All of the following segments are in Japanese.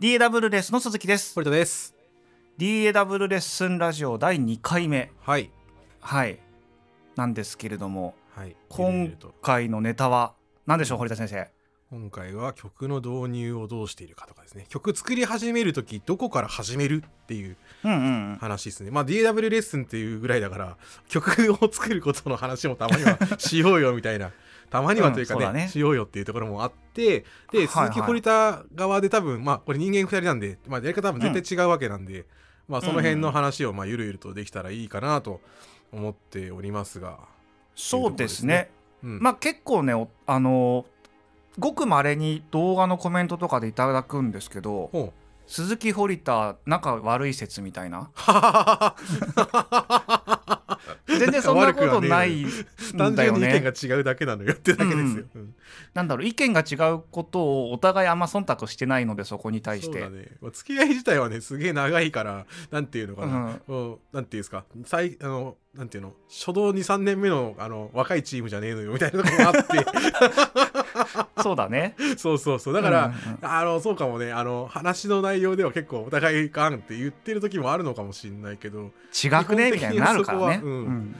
DAW レッスンの鈴木です堀田です。DAW レッスンラジオ第2回目はい。はいなんですけれどもはい。今回のネタは何でしょう堀田先生？今回は曲の導入をどうしているかとかですね。曲作り始めるとき、どこから始める？っていううんうん話ですね。まあ DAW レッスンっていうぐらいだから、曲を作ることの話もたまにはしようよみたいな。たまにはというかね,、うんね。しようよっていうところもあってではい鈴木堀田側で多分まあこれ人間2人なんで、まあ、やり方は絶対違うわけなんで、まあその辺の話をまあゆるゆるとできたらいいかなと思っておりますが、そうですね。うん、まあ結構ねおあのごくまれに動画のコメントとかでいただくんですけど鈴木堀田仲悪い説みたいな 全然そんなことないん単だよね。純に意見が違うだけなのよってだけですよ。うん。なんだろう意見が違うことをお互いあんま忖度してないのでそこに対して。そうだね。まあ付き合い自体はねすげえ長いからなんていうのかな。うん。なんていうんですか。最あのなんていうの？初動23年目のあの若いチームじゃねえのよみたいなところもあって。そうだね。そうそうそう。だから、うんうんあのそうかもね。あの話の内容では結構お互いガンって言ってる時もあるのかもしれないけど。違くね？みたいになるからね。基本的にはそこはうん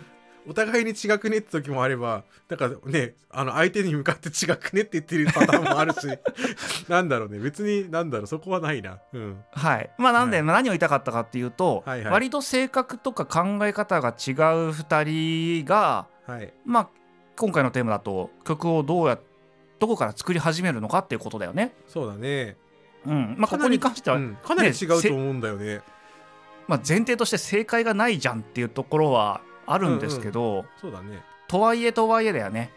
お互いに違くねって時もあればだからねあの相手に向かって違くねって言ってるパターンもあるし なんだろうね。別になんだろう。そこはないな。うん。はい。まあなんで、はい。何を言いたかったかっていうと、はいはい。割と性格とか考え方が違う2人がはい。まあ今回のテーマだと曲をどうやどこから作り始めるのかっていうことだよね。そうだね。うん。まあ、ここに関しては、うん。かなり違うと思うんだよね。まあ、前提として正解がないじゃんっていうところはあるんですけど、そうだね。とはいえとはいえだよね。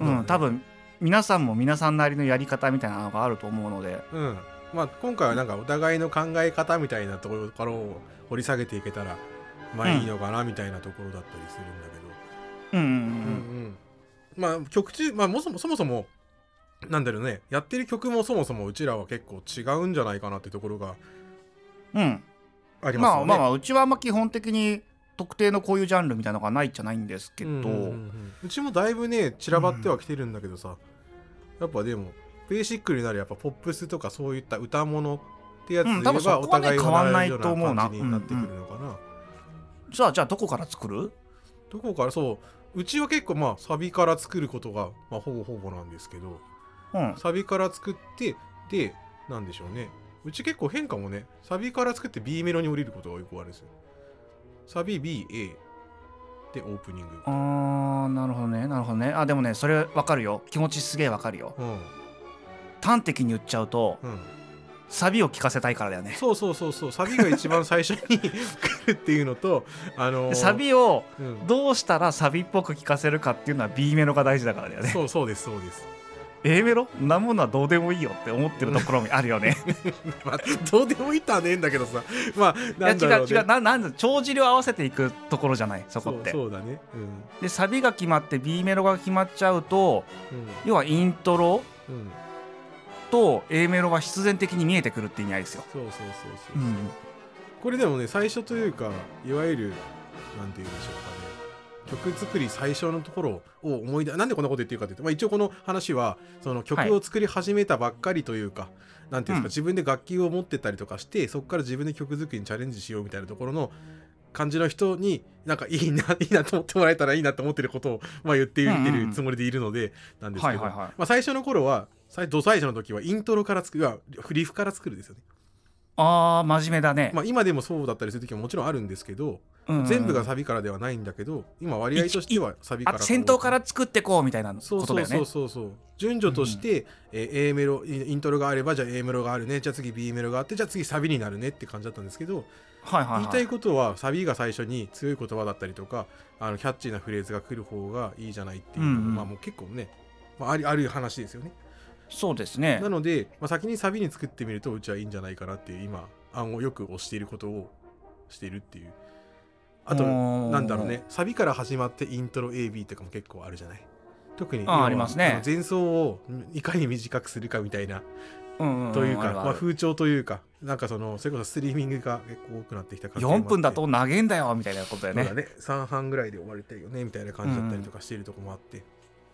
うん、ね。多分皆さんも皆さんなりのやり方みたいなのがあると思うので、うん。まあ今回はなんかお互いの考え方みたいなところからを掘り下げていけたらまあうんいいのかなみたいなところだったりするんだけど、うんうんうん。うんまあ曲中まあもそもそもそもなんだろうね。やってる曲もそもそもうちらは結構違うんじゃないかなってところがうん、うん、ありますよね。まあまあまあうちはあんま基本的に特定のこういうジャンルみたいなのがないじゃないんですけど、うんうんうんうん。うちもだいぶね散らばってはきてるんだけどさ、やっぱでもベーシックになるやっぱポップスとかそういった歌物ってやつでうん言えば多分そこはねお互いが変わんないと思うな。になってくるのかな。じゃあじゃあどこから作る？どこから？そう。うちは結構まあサビから作ることが、まあ、ほぼほぼなんですけど。うん。サビから作ってでなんでしょうね。うち結構変かもねサビから作って B メロに降りることがよくあるんですよサビ BA でオープニング。あーなるほどねなるほどね。あでもねそれわかるよ。気持ちすげえわかるよ。うん。端的に言っちゃうとうん。サビを聞かせたいからだよね。そうそうそうそう。サビが一番最初に 来るっていうのとあのーでサビをうん。どうしたらサビっぽく聞かせるかっていうのは B メロが大事だからだよね。そうそうですそうです A メロ？んなものはどうでもいいよって思ってるところもあるよね。まあどうでもいいとはねえんだけどさ。まあいやなんだろう、ね、違う違う。ななんだ帳尻を合わせていくところじゃないそこって。そうだね。うん。でサビが決まって B メロが決まっちゃうとうん。要はイントロうん。と A メロが必然的に見えてくるって意味合いですよ。そうそうそうそうう、ん、これでもね最初というかいわゆるなんて言うんでしょうか。ね曲作り最初のところを思い出なんでこんなこと言ってるかというと、まあ、一応この話はその曲を作り始めたばっかりというか、なんていうんですか、うん。自分で楽器を持ってたりとかしてそこから自分で曲作りにチャレンジしようみたいなところの感じの人になんかいいな いいなと思ってもらえたらいいなと思ってることを、まあ、言って言ってるつもりでいるのでなんですけど、まあ、最初の頃は最初の時はイントロから作るフリフから作るですよね。あー真面目だね、まあ、今でもそうだったりする時ももちろんあるんですけど、うんうん全部がサビからではないんだけど今割合としてはサビからあ先頭から作ってこうみたいなそうことだよね。そうそうそうそう順序として、えー A メロイントロがあればじゃあ A メロがあるね。じゃあ次 B メロがあってじゃあ次サビになるねって感じだったんですけど、はいはい、はい、言いたいことはサビが最初に強い言葉だったりとかあのキャッチーなフレーズが来る方がいいじゃないっていうのが、うんうん。まあもう結構ね、まあ、ありある話ですよねそうですね。なので、まあ、先にサビに作ってみるとうちはいいんじゃないかなっていう今案をよく押していることをしているっていう。あとなんだろうね。サビから始まってイントロ AB とかも結構あるじゃない？特にあありますね。前奏をいかに短くするかみたいな。うんうんうん。というか、まあ、風潮というかなんかそのそれこそストリーミングが結構多くなってきた感じもあ4って分だと長えんだよみたいなことだよね。ね。3半ぐらいで終わりたいよねみたいな感じだったりとかしているとこもあって、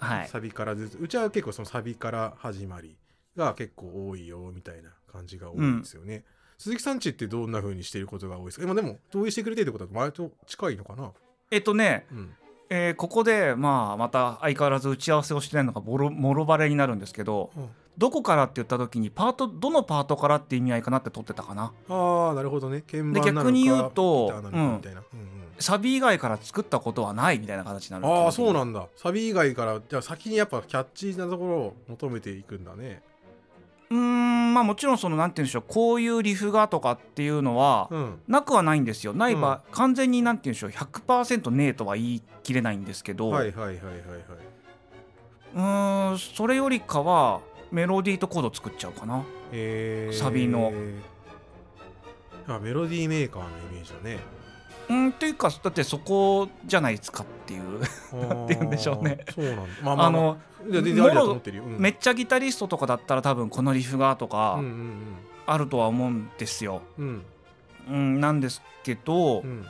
はい。サビからずつ。うちは結構そのサビから始まりが結構多いよみたいな感じが多いですよね、鈴木さんちってどんな風にしてることが多いですか？今でも同意してくれてるってことは前と近いのかな？えっとね、うん。えーここでまあまた相変わらず打ち合わせをしてないのがボロもろバレになるんですけどうんどこからって言った時にパートどのパートからって意味合いかなって取ってたかな。ああなるほどね。鍵盤でなのか逆に言うとうん。うんサビ以外から作ったことはないみたいな形になるああそうななんだ。サビ以外からじゃあ先にやっぱキャッチーなところを求めていくんだね。うーんまあもちろんそのなんて言うんでしょうこういうリフがとかっていうのはうん。なくはないんですよ。ないば、完全になんて言うんでしょう100%ねえとは言い切れないんですけど、はいはいはいはいはい。うーんそれよりかはメロディーとコード作っちゃうかな。えー。サビの。あメロディーメーカーのイメージだね。うんっていうかだってそこじゃないですかっていう。なんて言うんでしょうね。そうなんだ。まあまあ、まあ、あのうん、めっちゃギタリストとかだったら多分このリフがとかあるとは思うんですよ、うんうんうん、なんですけどう、ん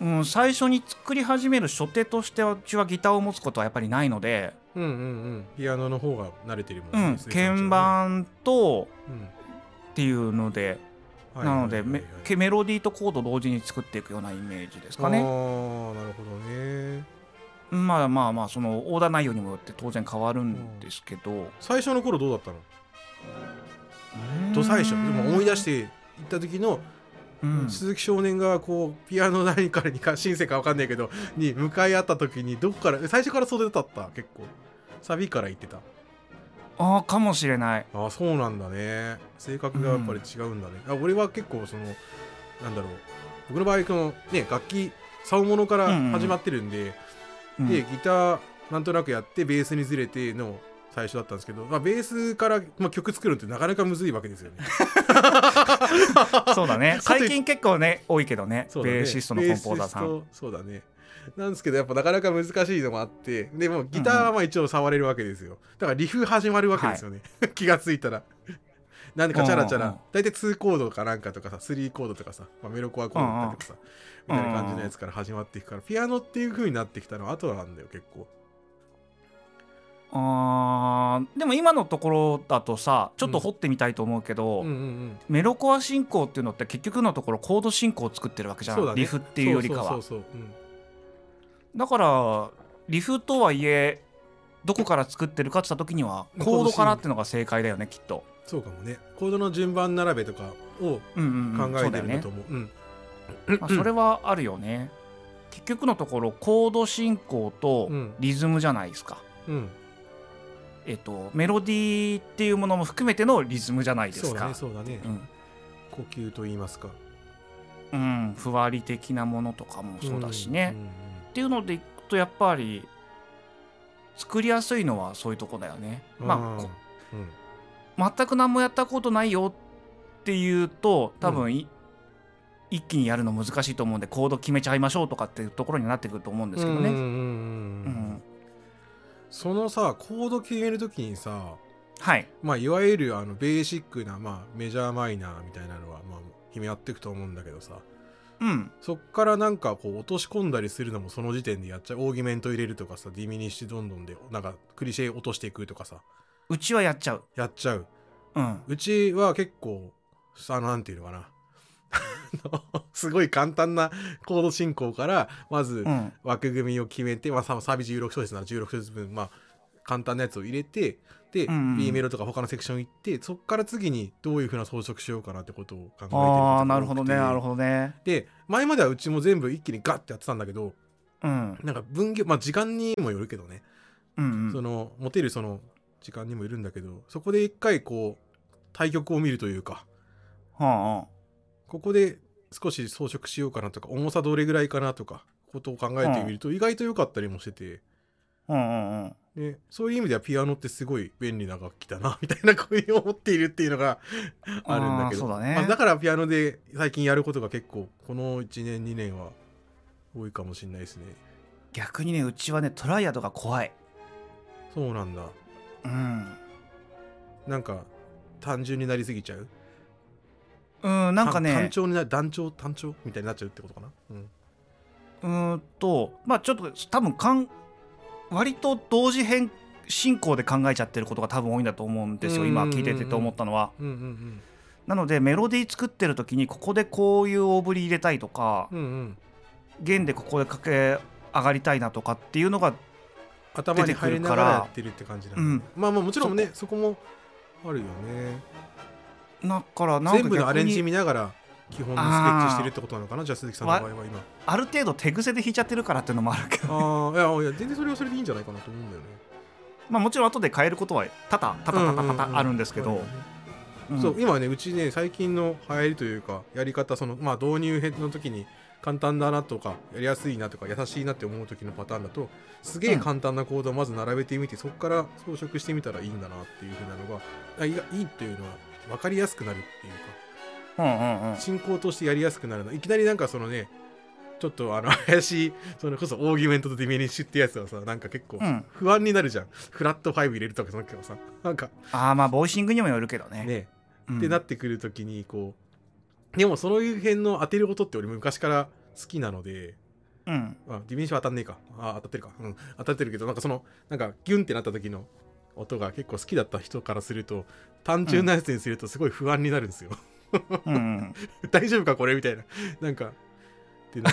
うん、最初に作り始める初手としてはうちはギターを持つことはやっぱりないので、うんうんうん。ピアノの方が慣れてるもうん。ん、鈴木さん鍵盤とうんっていうので、はいなのではいはい。はいメケメロディーとコード同時に作っていくようなイメージですかああね。ーなるほどね。まあまあまあそのオーダー内容にもよって当然変わるんですけど、最初の頃どうだったの？うん。と最初？でも思い出していった時のうん。鈴木少年がこうピアノ何からにかシンセか分かんないけどに向かい合った時にどこから最初から袖だった？結構。サビから言ってた。ああかもしれない。ああそうなんだね。性格がやっぱり違うんだね、あ俺は結構そのなんだろう。僕の場合このね楽器竿物から始まってるんで、うん。でギターなんとなくやってベースにずれての最初だったんですけど、まあ、ベースから、まあ、曲作るのってなかなかむずいわけですよね。そうだね。最近結構ね多いけどね。ね。ベーシストのコンポーザーさん。そうだね。なんですけどやっぱなかなか難しいのもあってでもギターはまあ一応触れるわけですよ。だからリフ始まるわけですよね、気がついたら。なんでかチャラチャうんうんうん。ラ大体2コードかなんかとかさ3コードとかさ、まあ、メロコアコードだったりとかさみたいな感じのやつから始まっていくからピアノっていう風になってきたのは後なんだよ結構あーでも今のところだとさちょっと掘ってみたいと思うけど、うんうんうん。メロコア進行っていうのって結局のところコード進行を作ってるわけじゃん、ね。リフっていうよりかは。そうそうそうそう、うん。だからリフとはいえどこから作ってるかって言った時にはコードからっていうのが正解だよねきっと、そうかもね。コードの順番並べとかをうんうんうん、考えてるんだと思う。うん。まあ、それはあるよね。結局のところコード進行とうん。リズムじゃないですか、うんえっとメロディーっていうものも含めてのリズムじゃないですそうだかねそうだね、呼吸と言いますか。うん、うん、ふわり的なものとかもそうだしね、んんん。っていうのでいくとやっぱり作りやすいのはそういうとこだよね。まあこうん。全く何もやったことないよっていうと多分い、一気にやるの難しいと思うんでコード決めちゃいましょうとかっていうところになってくると思うんですけどね。うんうんうんうん。うんそのさコード決めるときにさはい。まあいわゆるあのベーシックな、まあ、メジャーマイナーみたいなのは、まあ、決めやっていくと思うんだけどさうん。そっからなんかこう落とし込んだりするのもその時点でやっちゃうオーギュメント入れるとかさディミニッシュどんどんでなんかクリシェ落としていくとかさうちはやっちゃう。やっちゃううん。うちは結構あのなんていうのかな すごい簡単なコード進行からまずうん。枠組みを決めて、まあ、サビ16小節なら16小節分、まあ、簡単なやつを入れてで、B メロとか他のセクション行ってそっから次にどういうふうな装飾しようかなってことを考えてるあなるほどね、なるほどね。で前まではうちも全部一気にガッてやってたんだけどうん。なんか分業まあ時間にもよるけどね、うん、うん。その持てるその時間にもよるんだけどそこで一回こう対局を見るというかはここで少し装飾しようかなとか重さどれぐらいかなとかことを考えてみると意外と良かったりもしてて、あ。うんうんうん。でそういう意味ではピアノってすごい便利な楽器だな みたいなこういう思っているっていうのが あるんだけどあーそうだねまあだからピアノで最近やることが結構この1年2年は多いかもしれないですね逆にね、うちはね、トライアドが怖い。そうなんだうん。なんか単純になりすぎちゃう？うん、なんかね。単調になる団長単調みたいになっちゃうってことかな？うん。うーんとまあちょっと多分かん割と同時並進行で考えちゃってることが多分多いんだと思うんですようん。今聞いててと思ったのは。うんうんなのでメロディー作ってる時にここでこういう大振り入れたいとかうんうん。うん弦でここでかけ上がりたいなとかっていうのが頭に入りながらやってるって感じなねうんまあまあもちろんねそこもあるよねだからなんか全部のアレンジ見ながら基本のスケッチしてるってことなのかな？じゃあ鈴木さんの場合は今。ある程度手癖で弾いちゃってるからっていうのもあるけど、ああいやいや全然それはそれでいいんじゃないかなと思うんだよね。まあ、もちろん後で変えることは多々多々多々多々あるんですけど、うんうん。そう今ねうちね最近の流行りというかやり方そのまあ導入編の時に簡単だなとかやりやすいなとか優しいなって思う時のパターンだとすげえ簡単なコードをまず並べてみて、そこから装飾してみたらいいんだなっていうふうなのがあいいいいっていうのは分かりやすくなるっていうかうんうんうん。進行としてやりやすくなるの。いきなりなんかそのねちょっとあの怪しいそれこそオーギュメントとディミニッシュってやつはさなんか結構うん。不安になるじゃん、フラット5入れるとかその時はさ。なんかああまあボイシングにもよるけどね。ね。うん。ってなってくるときにこうでもその辺の当てる音って俺も昔から好きなのでうん。あディミニッシュは当たんねえか。あ当たってるか。うん。当たってるけどなんかそのなんかギュンってなった時の音が結構好きだった人からすると単純なやつにするとすごい不安になるんですよ、うん。うん。大丈夫かこれみたいな。なんかってな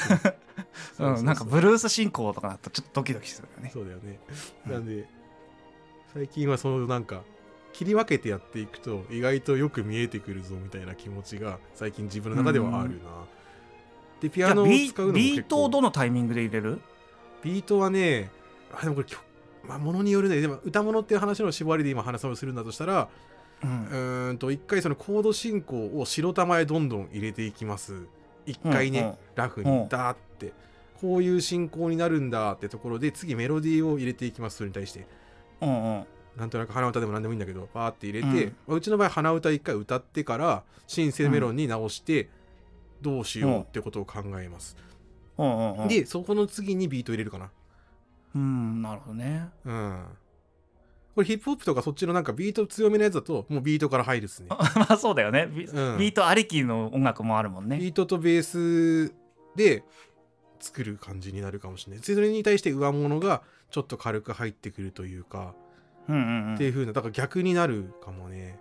うん。なんかブルース進行とかだとちょっとドキドキするよね。そうだよね。うん。なんで最近はそのなんか切り分けてやっていくと意外とよく見えてくるぞみたいな気持ちが最近自分の中ではあるな、でピアノを使うのもビートをどのタイミングで入れる？ビートはねあでもこれ曲まあものによるね。でも歌物っていう話の縛りで今話をするんだとしたらううんと一回そのコード進行を白玉へどんどん入れていきます。一回ね、うんうん。ラフうん。にダーって。こういう進行になるんだってところで次メロディーを入れていきます。それに対して。うんうん。なんとなく鼻歌でも何でもいいんだけどバーって入れて、うん。まあうちの場合鼻歌一回歌ってからシンセメロンに直してどうしようってことを考えます、うんうんうん。でそこの次にビート入れるかな。うんなるほどね。うんこれヒップホップとかそっちのなんかビート強めのやつだともうビートから入るっすね、まあそうだよね。ビ,、うん。ビートありきの音楽もあるもんね。ビートとベースで作る感じになるかもしれない。それに対して上物がちょっと軽く入ってくるというか、うんうんうん。っていう風なだから逆になるかもね。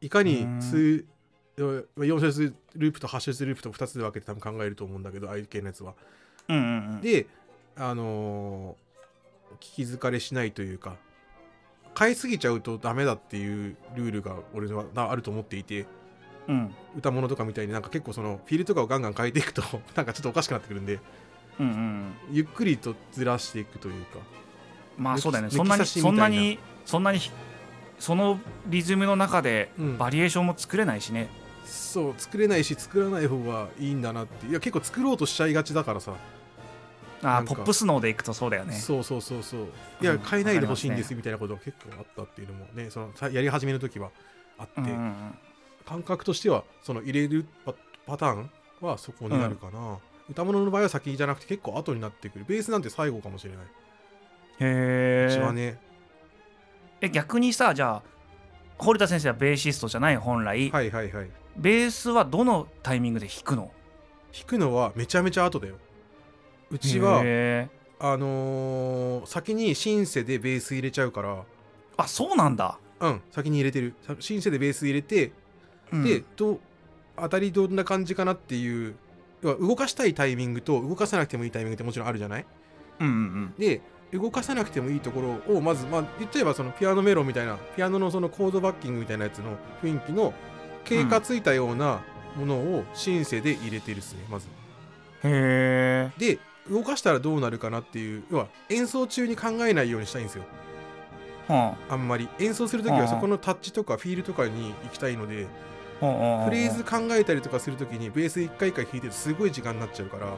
いかにうん。数4節ループと8節ループと2つで分けて多分考えると思うんだけどああいう系のやつは。うんうんうん。であのー聞き疲れしないというか変えすぎちゃうとダメだっていうルールが俺はなあると思っていてうん。歌物とかみたいになんか結構そのフィールとかをガンガン変えていくと なんかちょっとおかしくなってくるんでうんうん。ゆっくりとずらしていくというかまあそうだよね。そんなにそんなにそんなにそのリズムの中でうん。バリエーションも作れないしね、そう作れないし作らない方がいいんだなって。いや結構作ろうとしちゃいがちだからさあポップスノーでいくとそうだよね。そうそうそうそう。いやうん変えないでほしいんですみたいなことが結構あったっていうのもねそのさやり始めの時はあって、うんうんうん。感覚としてはその入れるパパターンはそこになるかな、歌物の場合は先じゃなくて結構後になってくる。ベースなんて最後かもしれない、へえうちはね。え逆にさじゃあ堀田先生はベーシストじゃない本来、はいはいはい。ベースはどのタイミングで弾くの？弾くのはめちゃめちゃ後だようちはあのー先にシンセでベース入れちゃうから。あそうなんだ、うん先に入れてる。さシンセでベース入れて、うん。でどう当たりどんな感じかなっていう要は動かしたいタイミングと動かさなくてもいいタイミングってもちろんあるじゃない？うんうんで動かさなくてもいいところをまずまあ言っちゃえばそのピアノメロみたいなピアノのそのコードバッキングみたいなやつの雰囲気の経過ついたようなものをシンセで入れてるっすねまず。うん。へえ。で動かしたらどうなるかなっていう要は演奏中に考えないようにしたいんですよ。はあ。んまり。演奏するときうんはそこのタッチとかフィールとかに行きたいのであはあフレーズ考えたりとかするときにベース一回一回弾いてるとすごい時間になっちゃうから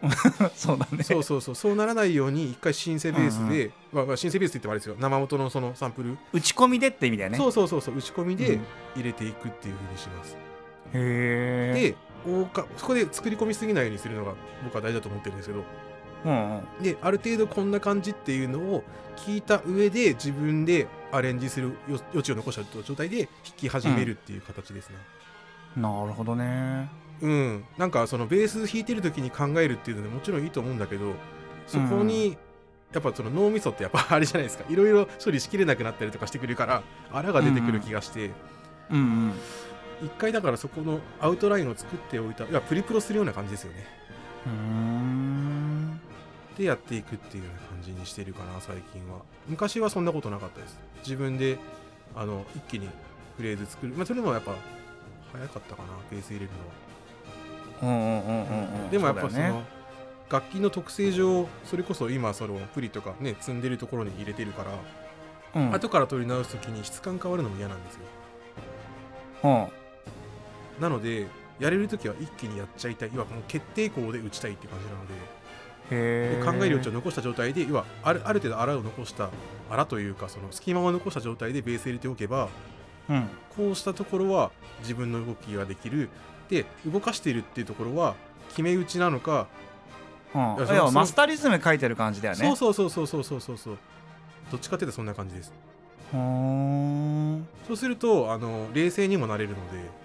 そうだね。そうそうそう。そうならないように一回シンセベースで、まあまあ、シンセベースって言ってもあれですよ。生音のそのサンプル、打ち込みでって意味だよね。そうそうそうそう。打ち込みでうん。入れていくっていう風にします、へえ。で大かそこで作り込みすぎないようにするのが僕は大事だと思ってるんですけど。うんうん。である程度こんな感じっていうのを聞いた上で自分でアレンジする余余地を残した状態で弾き始めるっていう形ですね。なるほどね。うん、なんかそのベース弾いてる時に考えるっていうのでもちろんいいと思うんだけどそこにやっぱその脳みそってやっぱあれじゃないですか。いろいろ処理しきれなくなったりとかしてくるからあらが出てくる気がして、うんうん一回だからそこのアウトラインを作っておいたいやプリプロするような感じですよね。うーん。でやっていくっていうような感じにしてるかな最近は。昔はそんなことなかったです。自分であの一気にフレーズ作る。まあそれもやっぱ早かったかなベース入れるのは。うんうんうんうんうん。でもやっぱそのね。楽器の特性上それこそ今そのプリとかね積んでるところに入れてるから、うん。後から取り直す時に質感変わるのも嫌なんですよ。うんなのでやれる時は一気にやっちゃいたい。要はもう決定校で打ちたいって感じなので。で考える余地を残した状態で要はあるある程度あらを残したあらというかその隙間を残した状態でベース入れておけば、うん、こうしたところは自分の動きができる。で動かしているっていうところは決め打ちなのか、うん、要はマスタリズム書いてる感じだよね。そうそうそうそうそうそうそうどっちかっていうとそんな感じです。そうするとあの冷静にもなれるので。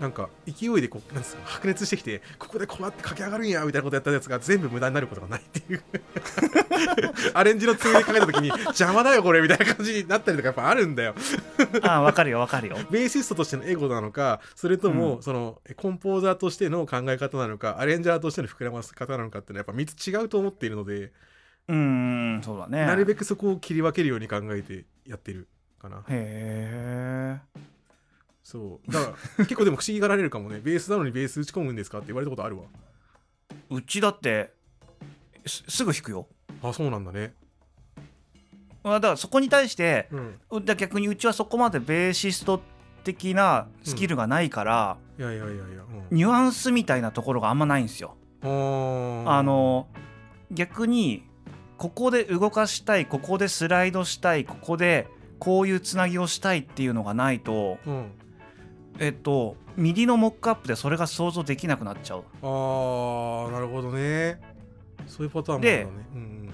なんか勢いでこうなんですか白熱してきてここでこうやって駆け上がるんやみたいなことやったやつが全部無駄になることがないっていう。アレンジのつもりで考えた時に邪魔だよこれみたいな感じになったりとかやっぱあるんだよ。あ分かるよ分かるよ。ベーシストとしてのエゴなのかそれとも、うん。そのコンポーザーとしての考え方なのかアレンジャーとしての膨らませ方なのかっていうのはやっぱ3つ違うと思っているので、うんそうだね。なるべくそこを切り分けるように考えてやってるかな。へえそう。だから結構でも不思議がられるかもね。ベースなのにベース打ち込むんですかって言われたことあるわ。うちだってすすぐ弾くよ。あそうなんだね。まあだからそこに対してうん。だ逆にうちはそこまでベーシスト的なスキルがないから、いやいやいやいや、うん、ニュアンスみたいなところがあんまないんですよ。あの逆にここで動かしたいここでスライドしたいここでこういうつなぎをしたいっていうのがないとうんえっとミディのモックアップでそれが想像できなくなっちゃう。あーなるほどね。そういうパターンもあるんだねうん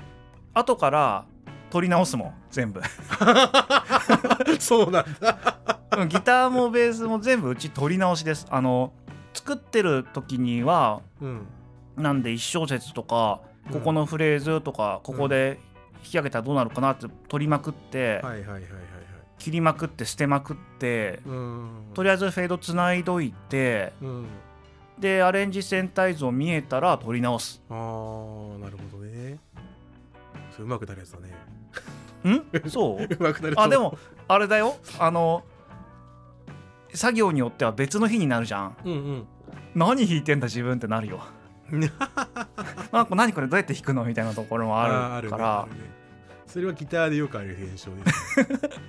後から録り直すもん全部。うん、そうなんだ。うんギターもベースも全部うち録り直しです。あの作ってる時にはうん。なんで1小節とかここのフレーズとかここで引き上げたらどうなるかなって録りまくって、はいはいはい切りまくって捨てまくってうん。とりあえずフェードつないどいてうん。でアレンジ全体像見えたら取り直す。あーなるほどね。それうまくなるやつだね。ん？そう？うまくなるとあでもあれだよ。あの作業によっては別の日になるじゃん。うんうん。何弾いてんだ自分ってなるよ。なんか何これどうやって弾くの？みたいなところもあるねから。あるねそれはギターでよくある現象で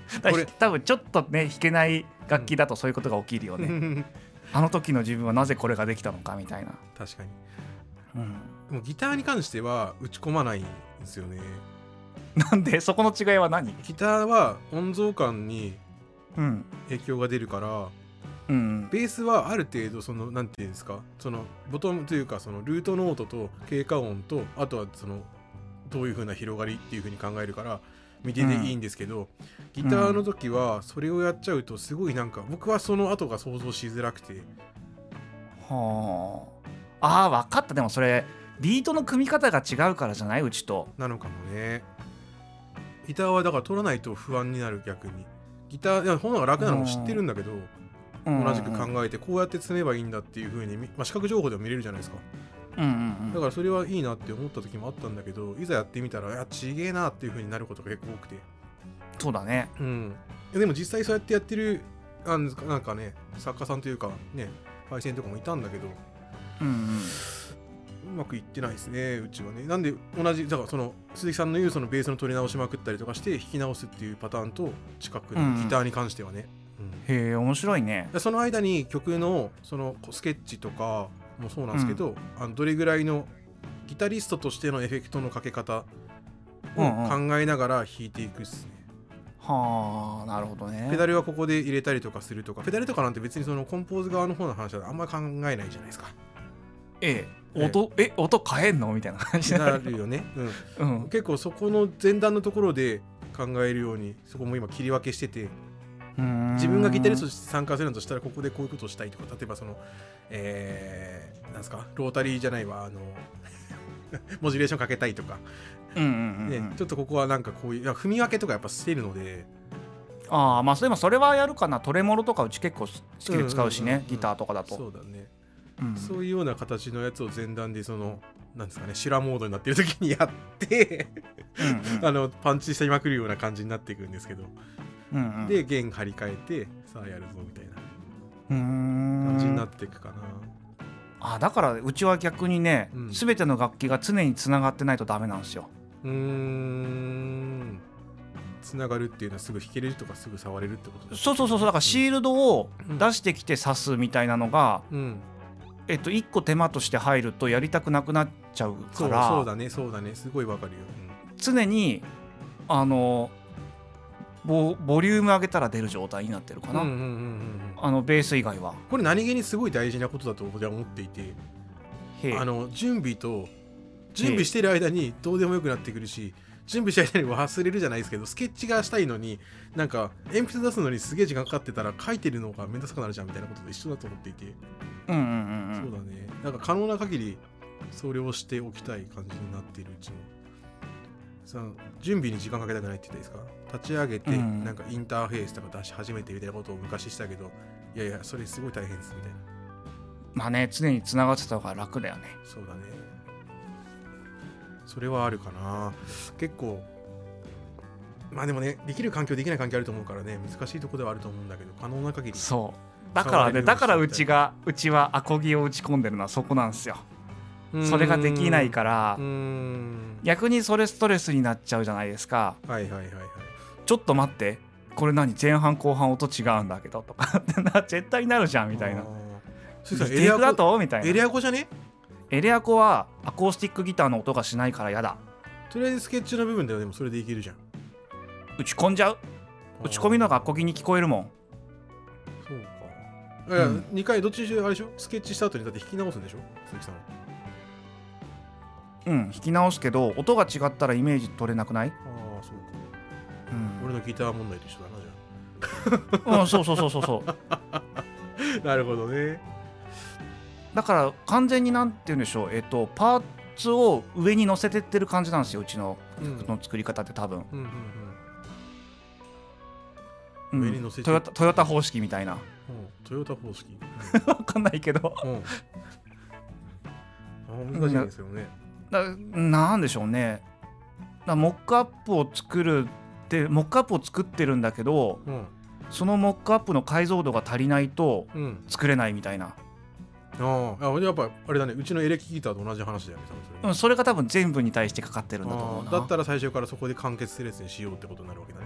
す だこれ。多分ちょっとね弾けない楽器だとそういうことが起きるよね、あの時の自分はなぜこれができたのかみたいな、確かに。うん、でもギターに関しては打ち込まないんですよね。なんで？そこの違いは何？ギターは音像感にうん。影響が出るからうん。ベースはある程度そのなんていうんですか？そのボトムというかそのルートノートと経過音とあとはそのどういう風な広がりっていう風に考えるから見てでいいんですけど、ギターの時はそれをやっちゃうとすごいなんか僕はその後が想像しづらくて。はあ。あー分かった。でもそれビートの組み方が違うからじゃない？うちと。なのかもね。ギターはだから取らないと不安になる逆に。ギターいや本来が楽なのも知ってるんだけど、同じく考えてこうやって積めばいいんだっていう風にみまあ、視覚情報でも見れるじゃないですかうんうんだからそれはいいなって思った時もあったんだけどいざやってみたらいやちげえなっていう風になることが結構多くて。そうだね。うん。でも実際そうやってやってるあんなんかね作家さんというかねパイセンとかもいたんだけどうんうん。うまくいってないですねうちはね。なんで同じだからその鈴木さんの言うそのベースの取り直しまくったりとかして弾き直すっていうパターンと近くうんギターに関してはね、うん。へえ面白いね。でその間に曲のそのスケッチとかもそうなんですけど、あのどれぐらいのギタリストとしてのエフェクトのかけ方をうんうん。考えながら弾いていくっすね、はあなるほどね。ペダルはここで入れたりとかするとかペダルとかなんて別にそのコンポーズ側の方の話はあんまり考えないじゃないですか。ええ。音え音変えんのみたいな感じにななるるよね、う、うんん。結構そこの前段のところで考えるようにそこも今切り分けしてて自分がギタリストとして参加するとしたらここでこういうことをしたいとか例えばそのえー、なんですか？ロータリーじゃないわあの モジュレーションかけたいとか、うんうんうんねうん。ちょっとここはなんかこういう踏み分けとかやっぱしてるので。ああまあでもそれはやるかな。トレモロとかうち結構好きで使うしうんうんうんうん。ねギターとかだと。そうだね、うん。そういうような形のやつを前段でそのなんですかね修羅モードになってる時にやってうんうん。あのパンチしてまくるような感じになっていくんですけど、うんうん。で弦張り替えてさあやるぞみたいな。感じになっていくかな、あだからうちは逆にね、うん。全ての楽器が常につながってないとダメなんですよ。うーん。つながるっていうのはすぐ弾けるとかすぐ触れるってことですそうそうそうそう。だからシールドをうん出してきて刺すみたいなのが、うん。えっと、1個手間として入るとやりたくなくなっちゃうからそうだねそうだね。すごいわかるよ、常にあのボボリューム上げたら出る状態になってるかな、うんうんうんうんうん。うんあのベース以外は。これ何気にすごい大事なことだと僕は思っていて。あの準備と準備してる間にどうでもよくなってくるし準備した間に忘れるじゃないですけどスケッチがしたいのになんか鉛筆出すのにすげえ時間かかってたら書いてるのがめんどくさくなるじゃんみたいなことと一緒だと思っていて、うんうんうんうん。そうだね。なんか可能な限りそれをしておきたい感じになっているうちの。さ準備に時間かけたくないって言ったらいいですか？立ち上げて、うん。なんかインターフェースとか出し始めてみたいなことを昔したけどいやいやそれすごい大変ですみたいな。まあね常につながってた方が楽だよね。そうだね。それはあるかな。結構まあでもねできる環境できない環境あると思うからね難しいところではあると思うんだけど可能な限りそう。だからねだからうちがうちはアコギを打ち込んでるのはそこなんですよ。それができないから。逆にそれストレスになっちゃうじゃないですか。はいはいはいはいちょっと待って。これ何？前半後半音違うんだけどとか。絶対なるじゃんみたいな。エレアコと？みたいな。エレアコじゃね？エレアコはアコースティックギターの音がしないからやだ。とりあえずスケッチの部分ではでもそれでいけるじゃん。打ち込んじゃう？打ち込みのがアコギに聞こえるもん。そうか。いや、うん。2回どっちにしろあれでしょ？スケッチした後にだって弾き直すんでしょ？鈴木さんは。うん弾き直すけど音が違ったらイメージ取れなくない、あ俺のギター問題と一緒だなじゃうん、そうそうそうそうそう。あ なるほどね。だから完全になんて言うんでしょう。えっとパーツを上に乗せてってる感じなんですようちのうん。服の作り方って多分、うんうんうん。うん。上に乗せて。トヨタトヨタ方式みたいな。うん。トヨタ方式。わかんないけど。うん、難しいんですよね。だなんでしょうね。だモックアップを作るってモックアップを作ってるんだけどうんそのモックアップの解像度が足りないとうん作れないみたいな、あああやっぱあれだね。うちのエレキギターと同じ話だよね多分それね。うん、それが多分全部に対してかかってるんだと思うだったら最初からそこで完結するやつにしようってことになるわけだね。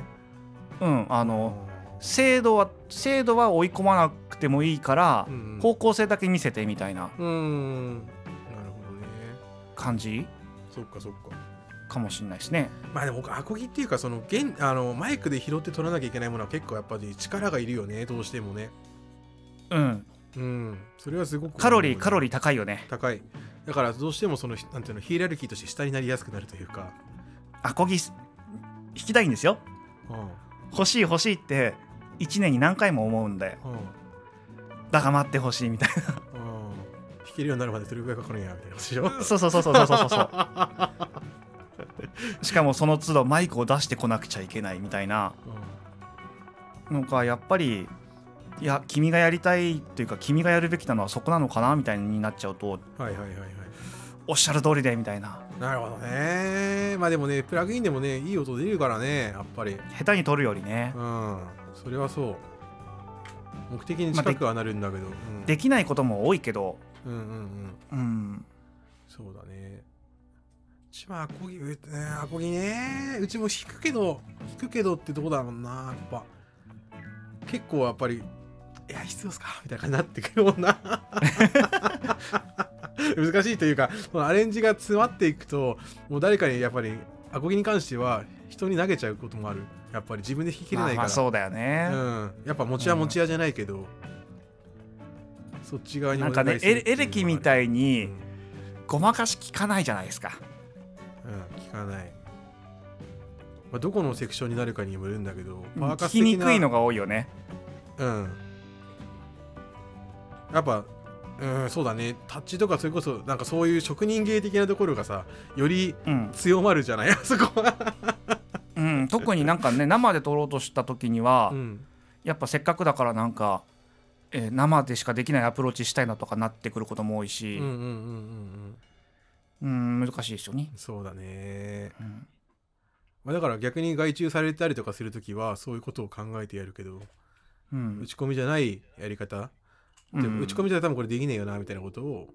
うんあの精度は精度は追い込まなくてもいいからう、ん。方向性だけ見せてみたいなうんうん。なるほどね。感じ？そっかそっかかもしれないですね。まあでも僕アコギっていうかその現あのマイクで拾って取らなきゃいけないものは結構やっぱり力がいるよねどうしてもね。うん。うん。それはすごく。カロリーカロリリー高いよね。高い。だからどうしてもそのなんていうのヒエラルキーとして下になりやすくなるというか。アコギ弾きたいんですよ。うん。欲しい欲しいって1年に何回も思うんで。うん。だが待ってほしいみたいうん。弾けるようになるまでどれぐらいかかるんやみたいな話でしょ。なそうそうそうそうそうそうそう しかもその都度マイクを出してこなくちゃいけないみたいな。のがやっぱりいや君がやりたいっていうか君がやるべきなのはそこなのかなみたいになっちゃうとはいはいはいはい。おっしゃる通りでみたいな。なるほどね。まあでもねプラグインでもねいい音出るからねやっぱり。下手に撮るよりね。うん。それはそう。目的に近くはなるんだけど、うん、できないことも多いけど。うんうんうん。うん。そうだちはアコギ、うね、アコギね。うちも弾くけど弾くけどってとこだもんなやっぱ。結構やっぱりいや必要っすか？みたいな感じになってくるもんな。難しいというかそのアレンジが詰まっていくともう誰かにやっぱりアコギに関しては人に投げちゃうこともある。やっぱり自分で弾ききれまあないから、まあそうだよね、うん、やっぱ持ち屋持ち屋じゃないけど、そっち側になんかねエレキみいたいにうん。ごまかし聞かないじゃないですかうん、聞かない。まあ、どこのセクションになるかにもよるんだけど、パーカ聞きにくいのが多いよね。うん。やっぱ、うんそうだね。タッチとかそれこそなんかそういう職人芸的なところがさよりうん、強まるじゃない？あそこは、うん、特になんかね生で撮ろうとした時には、うん、やっぱせっかくだからなんか、えー生でしかできないアプローチしたいなとかなってくることも多いし。うんうんうんうんうんうん難しいですよね。そうだね、うん。まあ、だから逆に外注されたりとかするときはそういうことを考えてやるけどうん。打ち込みじゃないやり方、うん。でも打ち込みじゃ多分これできねえよなみたいなことを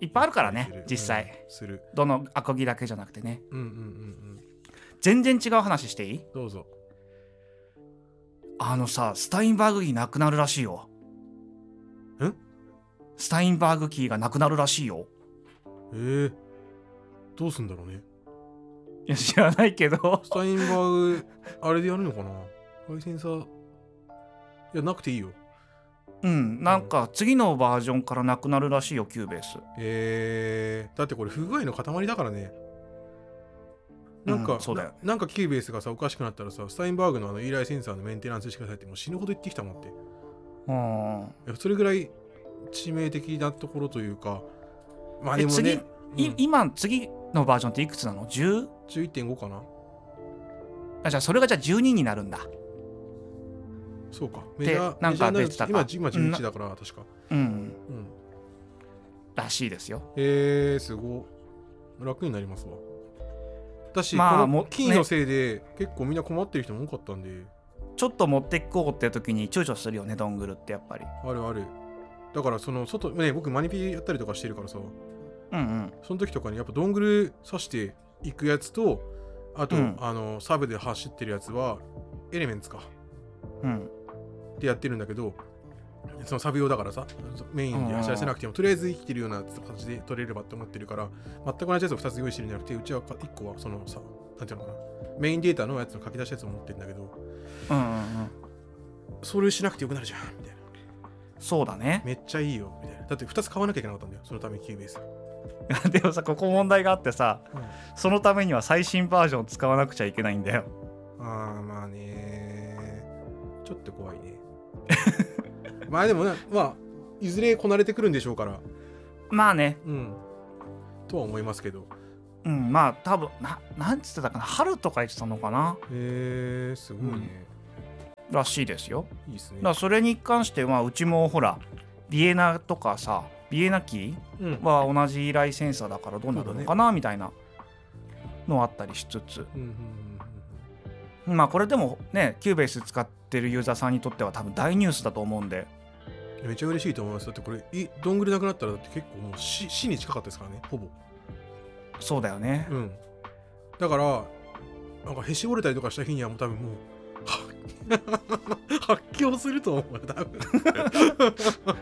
いっぱいあるからね実際、うんする。どのアコギだけじゃなくてね。うんうんうんうん。全然違う話していい？どうぞ。あのさスタインバーグキーなくなるらしいよ。んスタインバーグキーがなくなるらしいよ。えー、どうすんだろうね。いや知らないけど。スタインバーグあれでやるのかな？ライセンサー。いやなくていいよ。うんなんか次のバージョンからなくなるらしいよキューベース。えー、だってこれ不具合の塊だからね。なんか、うんそうだよ。ななんかキューベースがさおかしくなったらさスタインバーグのあの eライセンサーのメンテナンスしてくださいってもう死ぬほど言ってきたもんって。いうん。やそれぐらい致命的なところというか。まあでもね、いうん。今次のバージョンっていくつなの？10? 11.5かな。あじゃあそれがじゃあ12になるんだ。そうか。メジャーなんか出てた。か今今11だから、確か。うん。うん。らしいですよ。えー、すごい。楽になりますわ。だし、こまあもの金のせいで結構みんな困ってる人も多かったんで。ちょっと持ってこうって時に躊躇するよねドングルってやっぱり。あるある。だからその外ね僕マニピやったりとかしてるからさうんうん。その時とかにやっぱドングル刺していくやつとあと、うん。あのサブで走ってるやつはエレメンツか。うん。でやってるんだけどそのサブ用だからさメインで走らせなくてもとりあえず生きてるような形で取れればって思ってるから全く同じやつを2つ用意してるんじゃなくてうちは1個はそのさなんていうのかな。メインデータのやつの書き出したやつを持ってるんだけどうんうんうん。それしなくてよくなるじゃんみたいな。そうだね。めっちゃいいよみたいな。だって2つ買わなきゃいけなかったんだよそのためにキューベース、でもさここ問題があってさそのためには最新バージョン使わなくちゃいけないんだよ。ああまあね。ちょっと怖いね。まあでもねまあいずれこなれてくるんでしょうから。まあね。うん。とは思いますけど。うんまあ多分ななんつってたかな。春とか言ってたのかな。へえすごいね、らしいですよ。いいですね。だそれに関してはうちもほらビエナとかさビエナキうん。ーは同じ eライセンサーだからどうなるのかなみたいなのあったりしつつ。まあこれでもねキューベース使ってるユーザーさんにとっては多分大ニュースだと思うんで。うんめっちゃ嬉しいと思います。だってこれドングルなくなったらだって結構もう死死に近かったですからねほぼ。そうだよね。うん。だからなんかへし折れたりとかした日にはもう多分もうは 発狂すると思うよ多分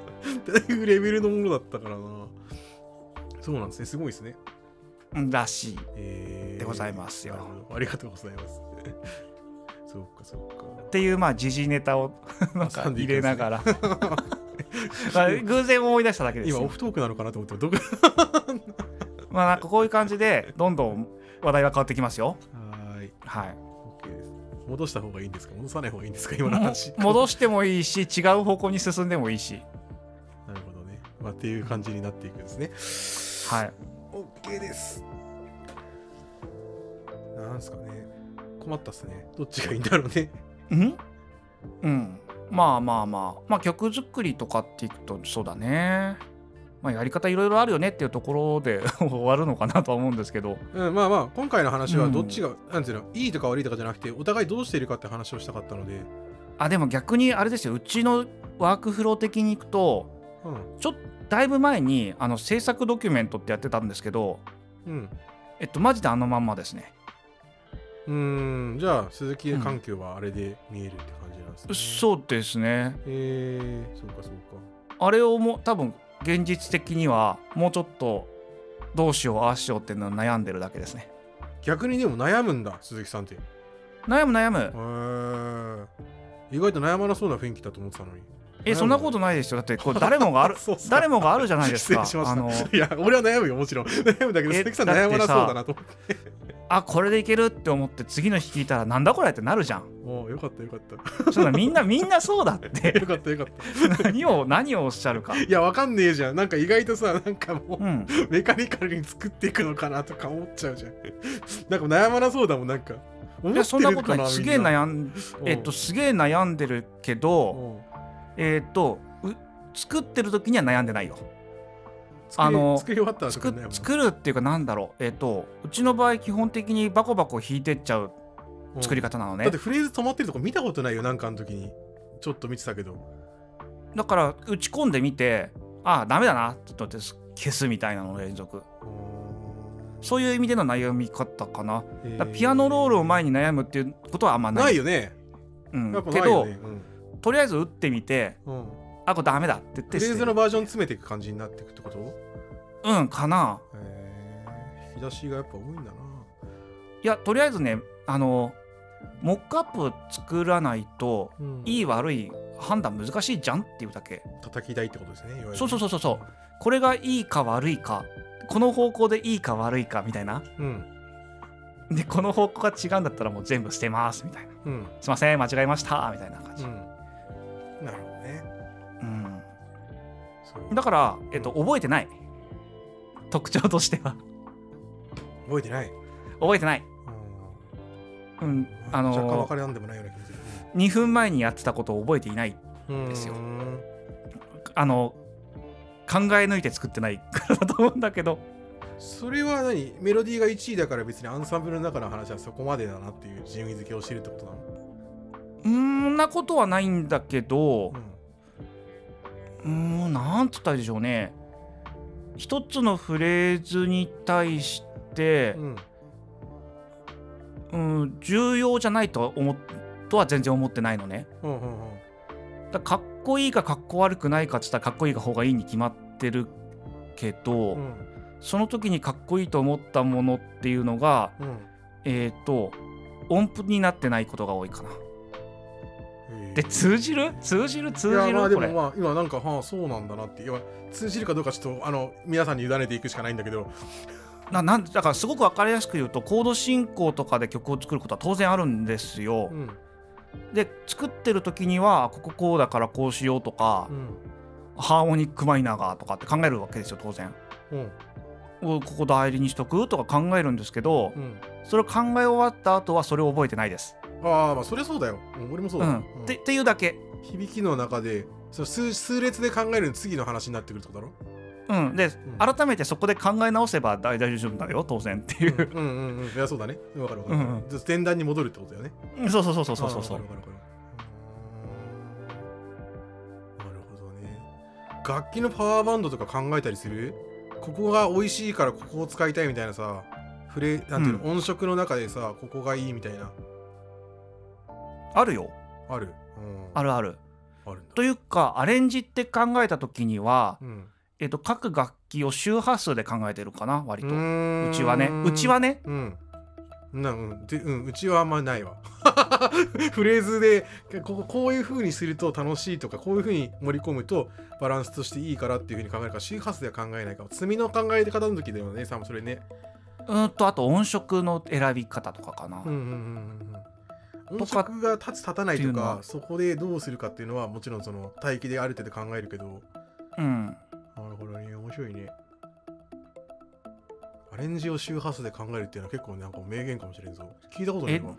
だいぶレベルのものだったからな。そうなんですね。すごいですね。うんらしい。えー。でございますよ。ありがとうございます。そうかそうか。っていうまあ時事ネタを なんか入れながら。まあ偶然思い出しただけですよ。今オフトークなのかなと思ってどこ？まあなんかこういう感じでどんどん話題は変わってきますよ。はーい。はい。戻した方がいいんですか？戻さない方がいいんですか？今のも話戻してもいいし違う方向に進んでもいいしまあ、っていう感じになっていくんですね。はい。OK です。なんすかね。困ったっすね。どっちがいいんだろうね。うん？うん。まあまあまあ。まあ曲作りとかっていくとそうだね。まあやり方いろいろあるよねっていうところで 終わるのかなとは思うんですけど。うん、まあまあ今回の話はうん。どっちが、なんていうのいいとか悪いとかじゃなくてお互いどうしているかって話をしたかったので。あでも逆にあれですよ。うちのワークフロー的にいくとうん。ちょっとだいぶ前にあの制作ドキュメントってやってたんですけどうん。えっとマジであのまんまですね。うーん。じゃあ鈴木環境はあれで見えるって感じなんですね、そうですね。えー、そうかそうか。あれをも多分現実的にはもうちょっとどうしようああしようっていうのを悩んでるだけですね。逆にでも悩むんだ鈴木さんって。へ悩む悩む。ー。意外と悩まなそうな雰囲気だと思ってたのにえそんなことないですよ。だってこれ誰もがある 誰もがあるじゃないですか。あのいや俺は悩むよもちろん。悩むんだけどえ鈴木さん悩まなそうだなと思って。あこれでいけるって思って次の日聞いたらなんだこれってなるじゃん。おおよかったよかった。そんなみんなみんなそうだって。よかったよかった。何を何をおっしゃるか。いやわかんねえじゃん。なんか意外とさなんかもううん。メカニカルに作っていくのかなとか思っちゃうじゃん。なんか悩まなそうだもんなんか。いやそんなことない。すげえ悩んえっとすげえ悩んでるけどう。んえっとう作ってる時には悩んでないよ。あの作るっていうかなんだろう。えっとうちの場合基本的にバコバコ引いてっちゃううん。作り方なのね。だってフレーズ止まってるとこ見たことないよなんかの時に。ちょっと見てたけど。だから打ち込んでみてああダメだなって言って消すみたいなの連続。そういう意味での悩み方かな。ピアノロールを前に悩むっていうことはあんまない。ないよね。うん。けど、ないよねとりあえず打ってみてうん。うんあこれダメだって言ってフレーズのバージョン詰めていく感じになっていくってこと？うんかな。へえ引き出しがやっぱ多いんだな。いやとりあえずねあのモックアップ作らないとうん。いい悪い判断難しいじゃんっていうだけ。叩き台ってことですねそうそうそうそうそう。これがいいか悪いか。この方向でいいか悪いかみたいな。うん。でこの方向が違うんだったらもう全部捨てますみたいな。うん。すいません間違えましたみたいな感じ、うんなるほどね。うん、だから、えっと、覚えてない。特徴としては。覚えてない。覚えてない。うん。うんあ若干分のかりなんでもないような気がする。2分前にやってたことを覚えていない。うんですよ。うん。あの考え抜いて作ってない からだと思うんだけど。それは何？メロディーが1位だから別にアンサンブルの中の話はそこまでだなっていう順位付けをしてるってことなの？うーんなことはないんだけどうーんなんつったでしょうね。一つのフレーズに対してう、んうん、重要じゃないとは思っとは全然思ってないのね。うんうんうん。だかっこいいかかっこ悪くないかっつったらかっこいい方がいいに決まってるけど、うん。その時にかっこいいと思ったものっていうのがうん。えっ、と音符になってないことが多いかな。で通じる？通じる？通じる？でもまあ今なんかはあそうなんだなって。通じるかどうかちょっとあの皆さんに委ねていくしかないんだけど。ななんだからすごく分かりやすく言うとコード進行とかで曲を作ることは当然あるんですよ。う。ん。で作ってる時にはこここうだからこうしようとかう、ん。ハーモニックマイナーがとかって考えるわけですよ当然。うん。おここ代理にしとくとか考えるんですけどうん。それを考え終わった後はそれを覚えてないです。ああまあそれそうだよ、うん。俺もそうだ、うん、うん。ってっていうだけ。響きの中でその数数列で考える次の話になってくるってことだろ？うん、で、改めてそこで考え直せば大大丈夫だよ当然っていう。うんうんうんいやそうだね。わかるわかる、うんうん。前段に戻るってことだよね。そうそうそうそうそうそうそう。なるほどね。楽器のパワーバンドとか考えたりする？ここが美味しいからここを使いたいみたいなさフレなんていうの、音色の中でさここがいいみたいなあるよ。ある、うん、あるある。あるというかアレンジって考えた時には、うん。えっと各楽器を周波数で考えてるかな割と。うーん。うちはね。うちはね。うん。なうん。でうん。うちはあんまないわ。フレーズでこここういう風にすると楽しいとかこういう風に盛り込むとバランスとしていいからっていう風に考えるから周波数では考えないから積みの考え方の時だよねさそれね。うーんとあと音色の選び方とかかな。うんうんうんうん音色が立つ立たないとかそこでどうするかっていうのはもちろん。その待機である程度考えるけどうん。なるほどね面白いねアレンジを周波数で考えるっていうのは結構なん。か名言かもしれん。ぞ聞いたことないわ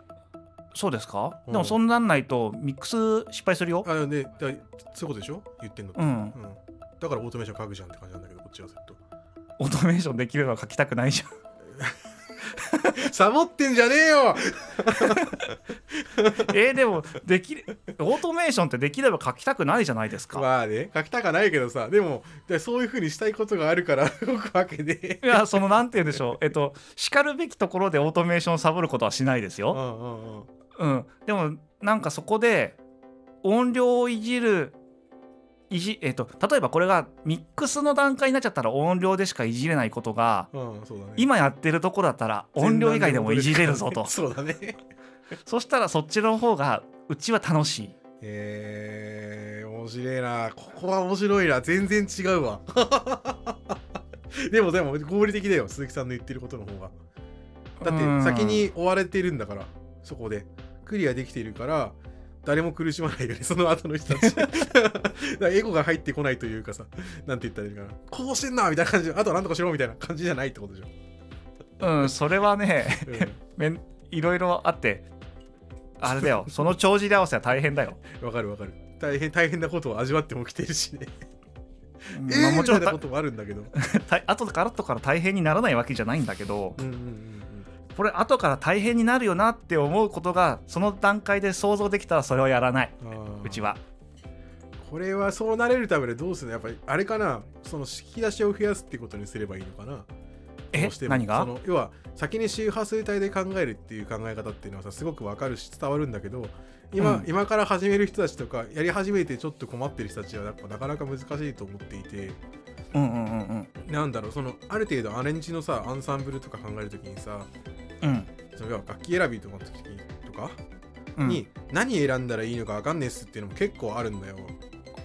そうですか、うん。でもそん。なん。ないとミックス失敗するよ。あでだそういうことでしょ言ってん。のって、うん。うん。だからオートメーション書くじゃん。って感じなん。だけどこっちはずっとオートメーションできれば書きたくないじゃん。サボってんじゃねえよ。えーでもできるオートメーションってできれば書きたくないじゃないですか。まあね書きたかないけどさでもでそういうふうにしたいことがあるから動くわけで。いやそのなんて言うんでしょう。えっとしかるべきところでオートメーションをサボることはしないですよ。うんうんうん。うん、でもなんかそこで音量をいじるいじ、えっと例えばこれがミックスの段階になっちゃったら音量でしかいじれないことがうんそうだね。今やってるところだったら音量以外でもいじれるぞと。そうだね。そしたらそっちの方がうちは楽しい。えー、面白いな。ここは面白いな。全然違うわ。でもでも合理的だよ。鈴木さんの言ってることの方が。だって先に追われてるんだからそこで。クリアできているから誰も苦しまないよねその後の人たち。エゴが入ってこないというかさなんて言ったらいいかな。こうしてんなみたいな感じ。であとは何とかしろみたいな感じじゃないってことでしょ。うんそれはねうん。いろいろあってあれだよその帳尻合わせは大変だよ、わかるわかる。大変大変なことを味わってもきてるしね。うんえーまあもちろんこともあるんだけど。た後から後から大変にならないわけじゃないんだけど。うんうんうんこれ後から大変になるよなって思うことがその段階で想像できたらそれをやらない。うちは。これはそうなれるためにどうするのやっぱりあれかな。その引き出しを増やすってことにすればいいのかな。え？何が？その要は先に周波数帯で考えるっていう考え方っていうのはさすごくわかるし伝わるんだけど今,、うん。今から始める人たちとかやり始めてちょっと困ってる人たちはやっぱなかなか難しいと思っていてうんうんうんなんだろうそのある程度アレンジのさアンサンブルとか考えるときにさうん。うんその楽器選びとかの時とかうん。に何選んだらいいのかわかんねえっすっていうのも結構あるんだよ。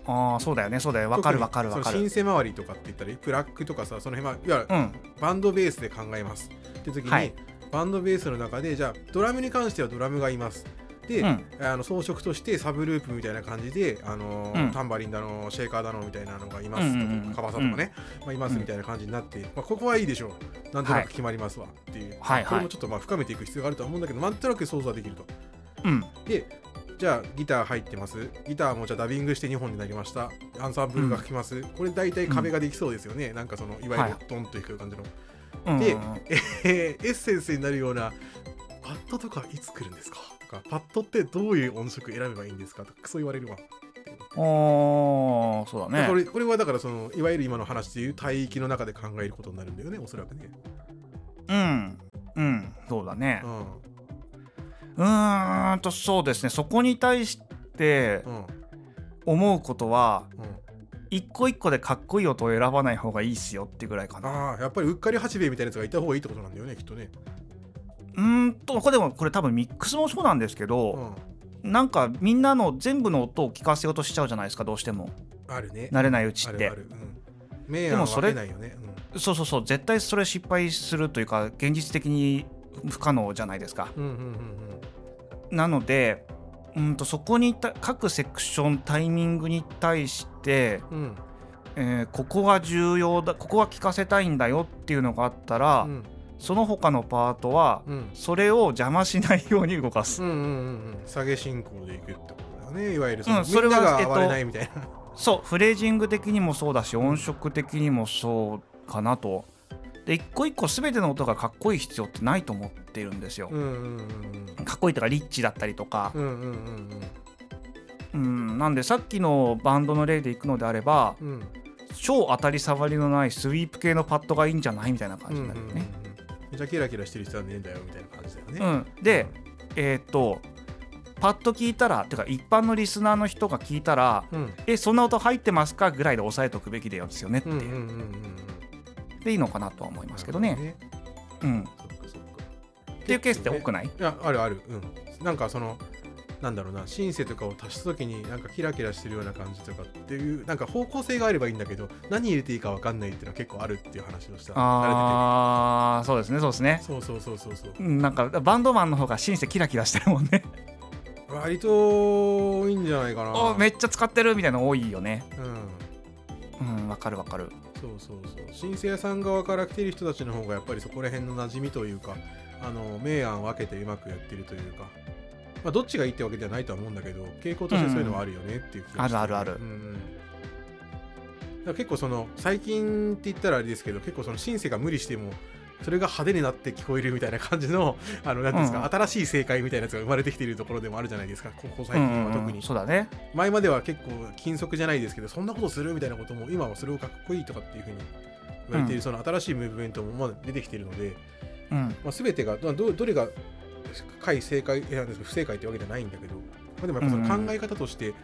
ああそうだよねそうだよ。わかるわかるわかる。シンセ周りとかって言ったらプラックとかさその辺はいわゆるうん。バンドベースで考えますって時に、はい。バンドベースの中でじゃあドラムに関してはドラムがいますで、うん。あの装飾としてサブループみたいな感じで、あのーうん。タンバリンだのシェーカーだのみたいなのがいますとか、うんうんうん。カバサとかね、まあ、いますみたいな感じになって、まあ、ここはいいでしょう。なんとなく決まりますわっていう、はいはい。これもちょっとまあ深めていく必要があるとは思うんだけどなんとなく想像はできると。うん。でじゃあギター入ってます。ギターもじゃあダビングして2本になりました。アンサンブルが吹きます、これ大体壁ができそうですよね、なんかそのいわゆるドンといく感じの、でうんうんうん。えーエッセンスになるようなパッドとかいつ来るんですか？とかパッドってどういう音色選べばいいんですかとかクソ言われるわ、おーそうだね。これこれはだからそのいわゆる今の話でいう帯域の中で考えることになるんだよねおそらくね。うん。うん。そうだね。うん。うーんとそうですね。そこに対してうん思うことはうん。一個一個でかっこいい音を選ばない方がいいっすよってぐらいかな。ああやっぱりうっかり八兵衛みたいなやつがいた方がいいってことなんだよねきっとねうーんとこれでもこれ多分ミックスもそうなんですけうど、ん。なんかみんなの全部の音を聞かせようとしちゃうじゃないですかどうしても。あるね。慣れないうちってあるある、うん、それ分けないよね、そうそうそう絶対それ失敗するというか現実的に不可能じゃないですか。うん、うんうんうん。なのでうんとそこに各セクションタイミングに対して、うんうん。えーここが重要だここは聞かせたいんだよっていうのがあったら、うんその他のパートはうん。それを邪魔しないように動かす、うんうんうんうん。下げ進行でいくってことだよね。いわゆるその、うんそれはみんながえっと暴れないみたいな、そうフレージング的にもそうだし音色的にもそうかなと。で一個一個全ての音がかっこいい必要ってないと思っているんですよ、うんうんうんかっこいいとかリッチだったりとか。う、んうんうんうん、なんでさっきのバンドの例でいくのであればうんうん。超当たり障りのないスイープ系のパッドがいいんじゃないみたいな感じになるよね、うんうんうんうんめちゃキラキラしてる人はねえんだよみたいな感じだよね、うん、で、えーっとパッと聞いたらてか一般のリスナーの人が聞いたらうん「えそんな音入ってますか?」ぐらいで押さえとくべきだよですよねっていう、うんうんうんでいいのかなとは思いますけどね。なるうん、そっかそっか。っていうケースって多くない？いやあるある。うん。なんかそのなんだろうなシンセとかを足した時になんかキラキラしてるような感じとかっていうなんか方向性があればいいんだけど何入れていいか分かんないっていうのは結構あるっていう話をした。ああそうですねそうですね。そうそうそうそう。そううんなんかバンドマンの方がシンセキラキラしてるもんね。割といいんじゃないかな。おめっちゃ使ってるみたいなの多いよね。うん。うんわかるわかる。そうそうそう。シンセ屋さん側から来てる人たちの方がやっぱりそこら辺の馴染みというかあの明暗分けてうまくやってるというかまあどっちがいいってわけではないとは思うんだけど傾向としてそういうのはあるよねっていう気がして、あるあるある。うん結構その最近って言ったらあれですけど結構そのシンセが無理してもそれが派手になって聞こえるみたいな感じの あのなんですか、うん。新しい正解みたいなやつが生まれてきているところでもあるじゃないですかここ最近は特に、そうだね。前までは結構金属じゃないですけどそんなことするみたいなことも今はそれをかっこいいとかっていうふうに言われている、うん。その新しいムーブメントもまだ出てきているので、うん。まあ、全てがどどどれが解正解なんですか不正解ってわけじゃないんだけど、まあ、でもやっぱその考え方として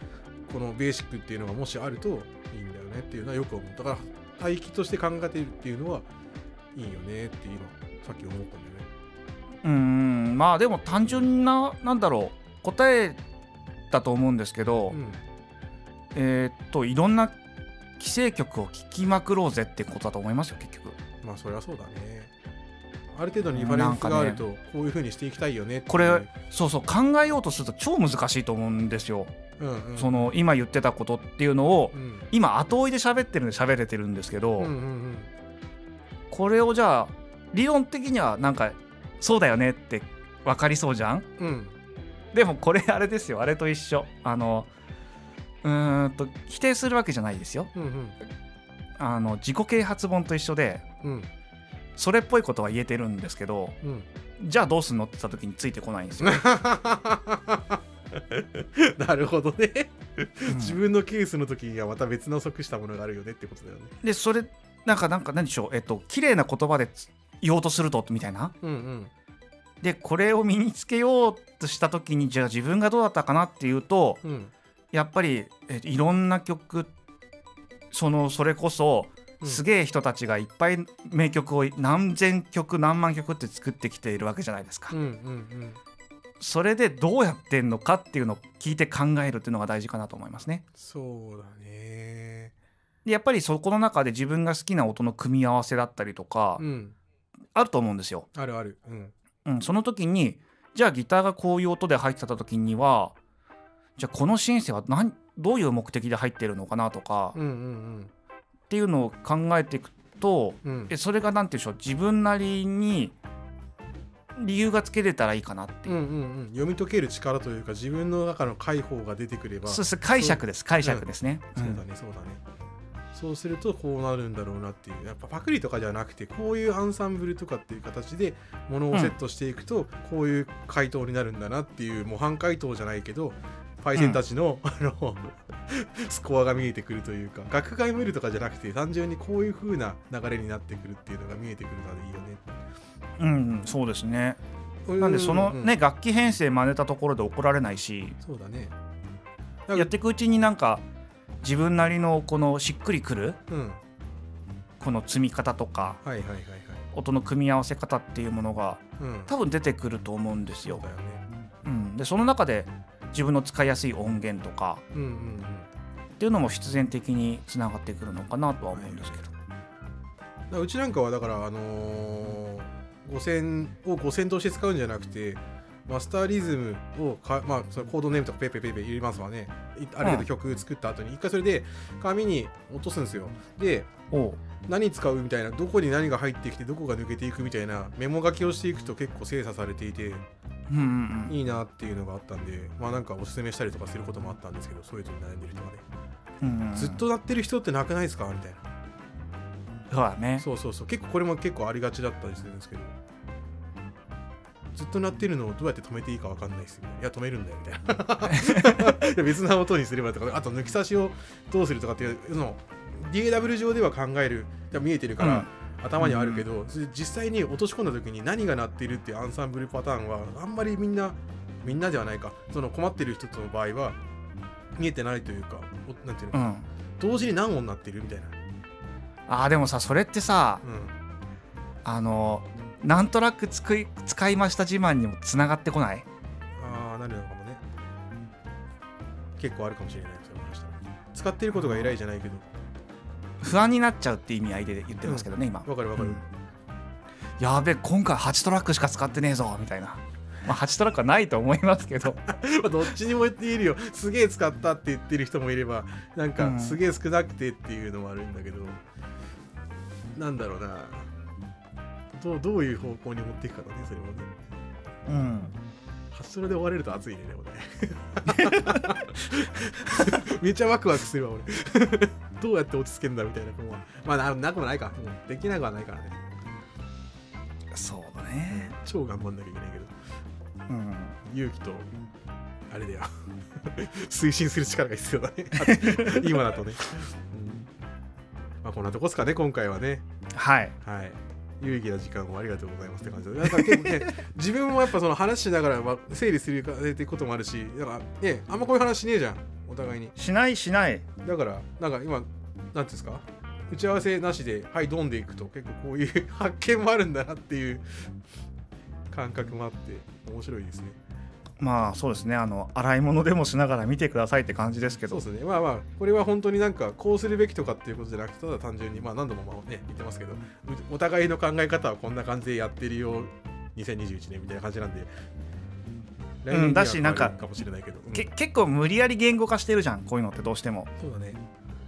このベーシックっていうのがもしあるといいんだよねっていうのはよく思う。だから帯域として考えているっていうのはいいよねって今さっき思ったんだよね。うんまあでも単純ななんだろう答えだと思うんですけど、うん。えーっといろんな規制曲を聴きまくろうぜってことだと思いますよ結局。まあそりゃそうだねある程度のリファレンスがあるとこういうふうにしていきたいよねっていう。これそうそう考えようとすると超難しいと思うんですよ、うんうん。その今言ってたことっていうのをうん。今後追いで喋ってるんで喋れてるんですけど、うんうんうん。これをじゃあ理論的にはなんかそうだよねって分かりそうじゃん？うん。でもこれあれですよあれと一緒。あのうーんと否定するわけじゃないですよ。うんうん。あの自己啓発本と一緒でうんそれっぽいことは言えてるんですけどうん。じゃあどうすんのって言った時についてこないんですよ、なるほどね。うん。自分のケースの時にはまた別の即したものがあるよねってことだよね。でそれなんかなんか何でしょう？えっと綺麗な言葉でつ言おうとするとみたいな？うんうん。でこれを身につけようとした時にじゃあ自分がどうだったかなっていうとうん。やっぱりえいろんな曲そのそれこそうんすげえ人たちがいっぱい名曲を何千曲何万曲って作ってきているわけじゃないですか、うんうんうん。それでどうやってんのかっていうのを聞いて考えるっていうのが大事かなと思いますね。そうだね。でやっぱりそこの中で自分が好きな音の組み合わせだったりとかうん。あると思うんですよ、あるある。うん。うん、その時にじゃあギターがこういう音で入ってた時にはじゃあこのシンセは何どういう目的で入ってるのかなとかうんうんっていうのを考えていくとうん。それが何て言うんでしょう自分なりに理由がつけれたらいいかなっていう。う、んうんうん。読み解ける力というか自分の中の解放が出てくれば。そうです解釈です解釈ですね、そうだねそうだね。そうするとこうなるんだろうなっていう。やっぱパクリとかじゃなくてこういうアンサンブルとかっていう形でものをセットしていくとこういう回答になるんだなっていう模範回答じゃないけどパイセンたちの,、あの スコアが見えてくるというか学外無理とかじゃなくて単純にこういう風な流れになってくるっていうのが見えてくるからいいよね。うん、うん、そうですねなんでそのうんね、楽器編成真似たところで怒られないしそうだね。やっていくうちになんか自分なりのこのしっくりくるうん。はいこの積み方とかはいはいはい。音の組み合わせ方っていうものがうん。多分出てくると思うんですよ。よね。うん、でその中で自分の使いやすい音源とかうんうんうん。っていうのも必然的につながってくるのかなとは思うんですけど。うちなんかはだからあのー、5000を5000として使うんじゃなくてマスターリズムをか、まあ、そのコードネームとかペイペイペイペイ入れますわね。いある程度曲作った後に一回それで紙に落とすんですよ。で何使うみたいなどこに何が入ってきてどこが抜けていくみたいなメモ書きをしていくと結構精査されていてうんうんうん。いいなっていうのがあったんでまあなんかおすすめしたりとかすることもあったんですけどそういうのに悩んでる人がね。うんうんずっと鳴ってる人ってなくないですか？みたいな。そうだね。そうそうそう。結構これも結構ありがちだったりするんですけどずっと鳴ってるのをどうやって止めていいか分かんないですよいや止めるんだよみたいな。別な音にすればとかあと抜き差しをどうするとかっていうその DAW 上では考える見えてるから、頭にはあるけど、実際に落とし込んだ時に何が鳴っているっていうアンサンブルパターンはあんまりみんなみんなではないか。その困ってる人の場合は見えてないというかおなんていうの、うん。同時に何音鳴ってるみたいな、あーでもさそれってさうん、あのなんとなくつくい使いました自慢にもつながってこない？ああなるのかもね。結構あるかもしれないそれもしたら使ってることが偉いじゃないけど。不安になっちゃうって意味合いで言ってますけどね、今。わかるわかる、うん。やべえ今回8トラックしか使ってねえぞみたいな、まあ、8トラックはないと思いますけど。まあどっちにも言っているよ。すげえ使ったって言ってる人もいればなんかうん。すげえ少なくてっていうのもあるんだけど、なんだろうなどうどういう方向に持っていくかだねそれもね。うん。発想で終われると熱いねでもね。めっちゃワクワクするわ俺。どうやって落ち着けんだみたいなこうまあななくもないか。うん。できなくはないからね。そうだね。超頑張んなきゃいけないけど。うん。勇気とあれだよ。推進する力が必要だね。今だとね、うん。まあこんなとこっすかね今回はね。はい。はい有意義な時間をありがとうございますって感じで。なんか結構ね自分もやっぱその話しながらまあ整理するってこともあるしだからねあんまこういう話しねえじゃんお互いに。しないしない。だからなんか今なんていうんですか？打ち合わせなしではいドンでいくと結構こういう発見もあるんだなっていう感覚もあって面白いですねまあそうですねあの洗い物でもしながら見てくださいって感じですけど。そうですね。まあまあこれは本当になんかこうするべきとかっていうことじゃなくてただ単純にまあ何度もまあね言ってますけどお互いの考え方はこんな感じでやってるよ2021年みたいな感じなんで。来年にはだしなんか変わるかもしれないけど、うん。け結構無理やり言語化してるじゃんこういうのってどうしても。そうだね。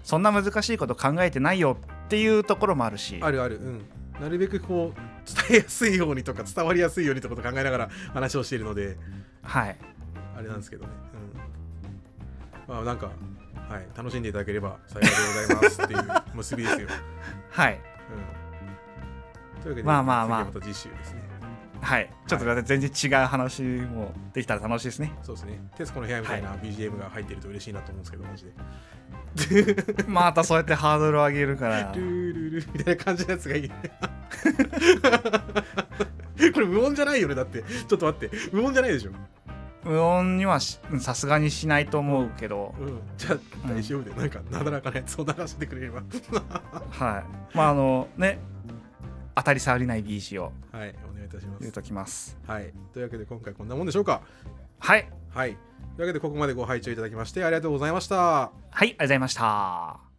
そんな難しいこと考えてないよっていうところもあるし。あるあるうん。なるべくこう伝えやすいようにとか伝わりやすいようにとかこと考えながら話をしているのではい。あれなんですけどね、うん、まあなんか、はい、楽しんでいただければ幸いでございますっていう 結びですよ、はい。うん、というわけでまあまあまあ。また次週ですねはい。ちょっと全然違う話もできたら楽しいですね。そうですね。徹子の部屋みたいな BGM が入ってると嬉しいなと思うんですけどマジで。またそうやってハードルを上げるから。ルールルみたいな感じのやつがいい。これ無音じゃないよね？だって。ちょっと待って。無音じゃないでしょ？無音にはしさすがにしないと思うけど。うん。じゃあ大丈夫で、なんかなだらかなやつを流してくれれば。はい。まああのね当たり障りない BC をはいお願いいたします。入れときます。はい。というわけで今回こんなもんでしょうか？はい。はい。というわけでここまでご拝聴いただきましてありがとうございました。はいありがとうございました